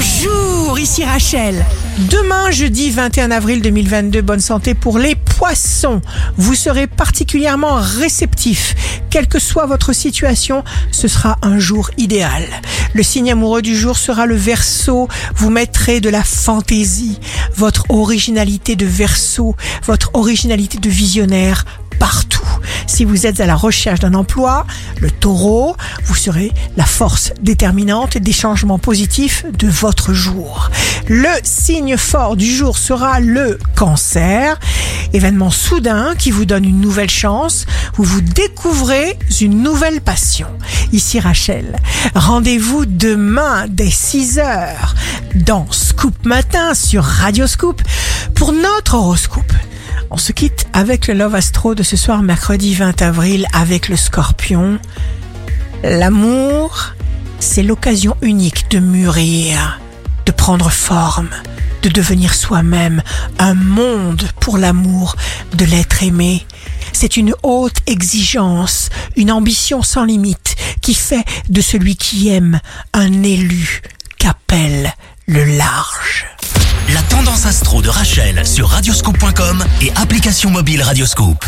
Bonjour, ici Rachel. Demain, jeudi 21 avril 2022, bonne santé pour les poissons. Vous serez particulièrement réceptif. Quelle que soit votre situation, ce sera un jour idéal. Le signe amoureux du jour sera le verso. Vous mettrez de la fantaisie, votre originalité de verso, votre originalité de visionnaire partout. Si vous êtes à la recherche d'un emploi, le taureau, vous serez la force déterminante des changements positifs de votre jour. Le signe fort du jour sera le cancer, événement soudain qui vous donne une nouvelle chance, où vous découvrez une nouvelle passion. Ici Rachel, rendez-vous demain dès 6 heures dans Scoop Matin sur Radio Scoop pour notre horoscope. On se quitte avec le Love Astro de ce soir, mercredi 20 avril, avec le scorpion. L'amour, c'est l'occasion unique de mûrir, de prendre forme, de devenir soi-même, un monde pour l'amour de l'être aimé. C'est une haute exigence, une ambition sans limite qui fait de celui qui aime un élu qu'appelle le large. La tendance astro de Rachel sur radioscope.com et application mobile Radioscope.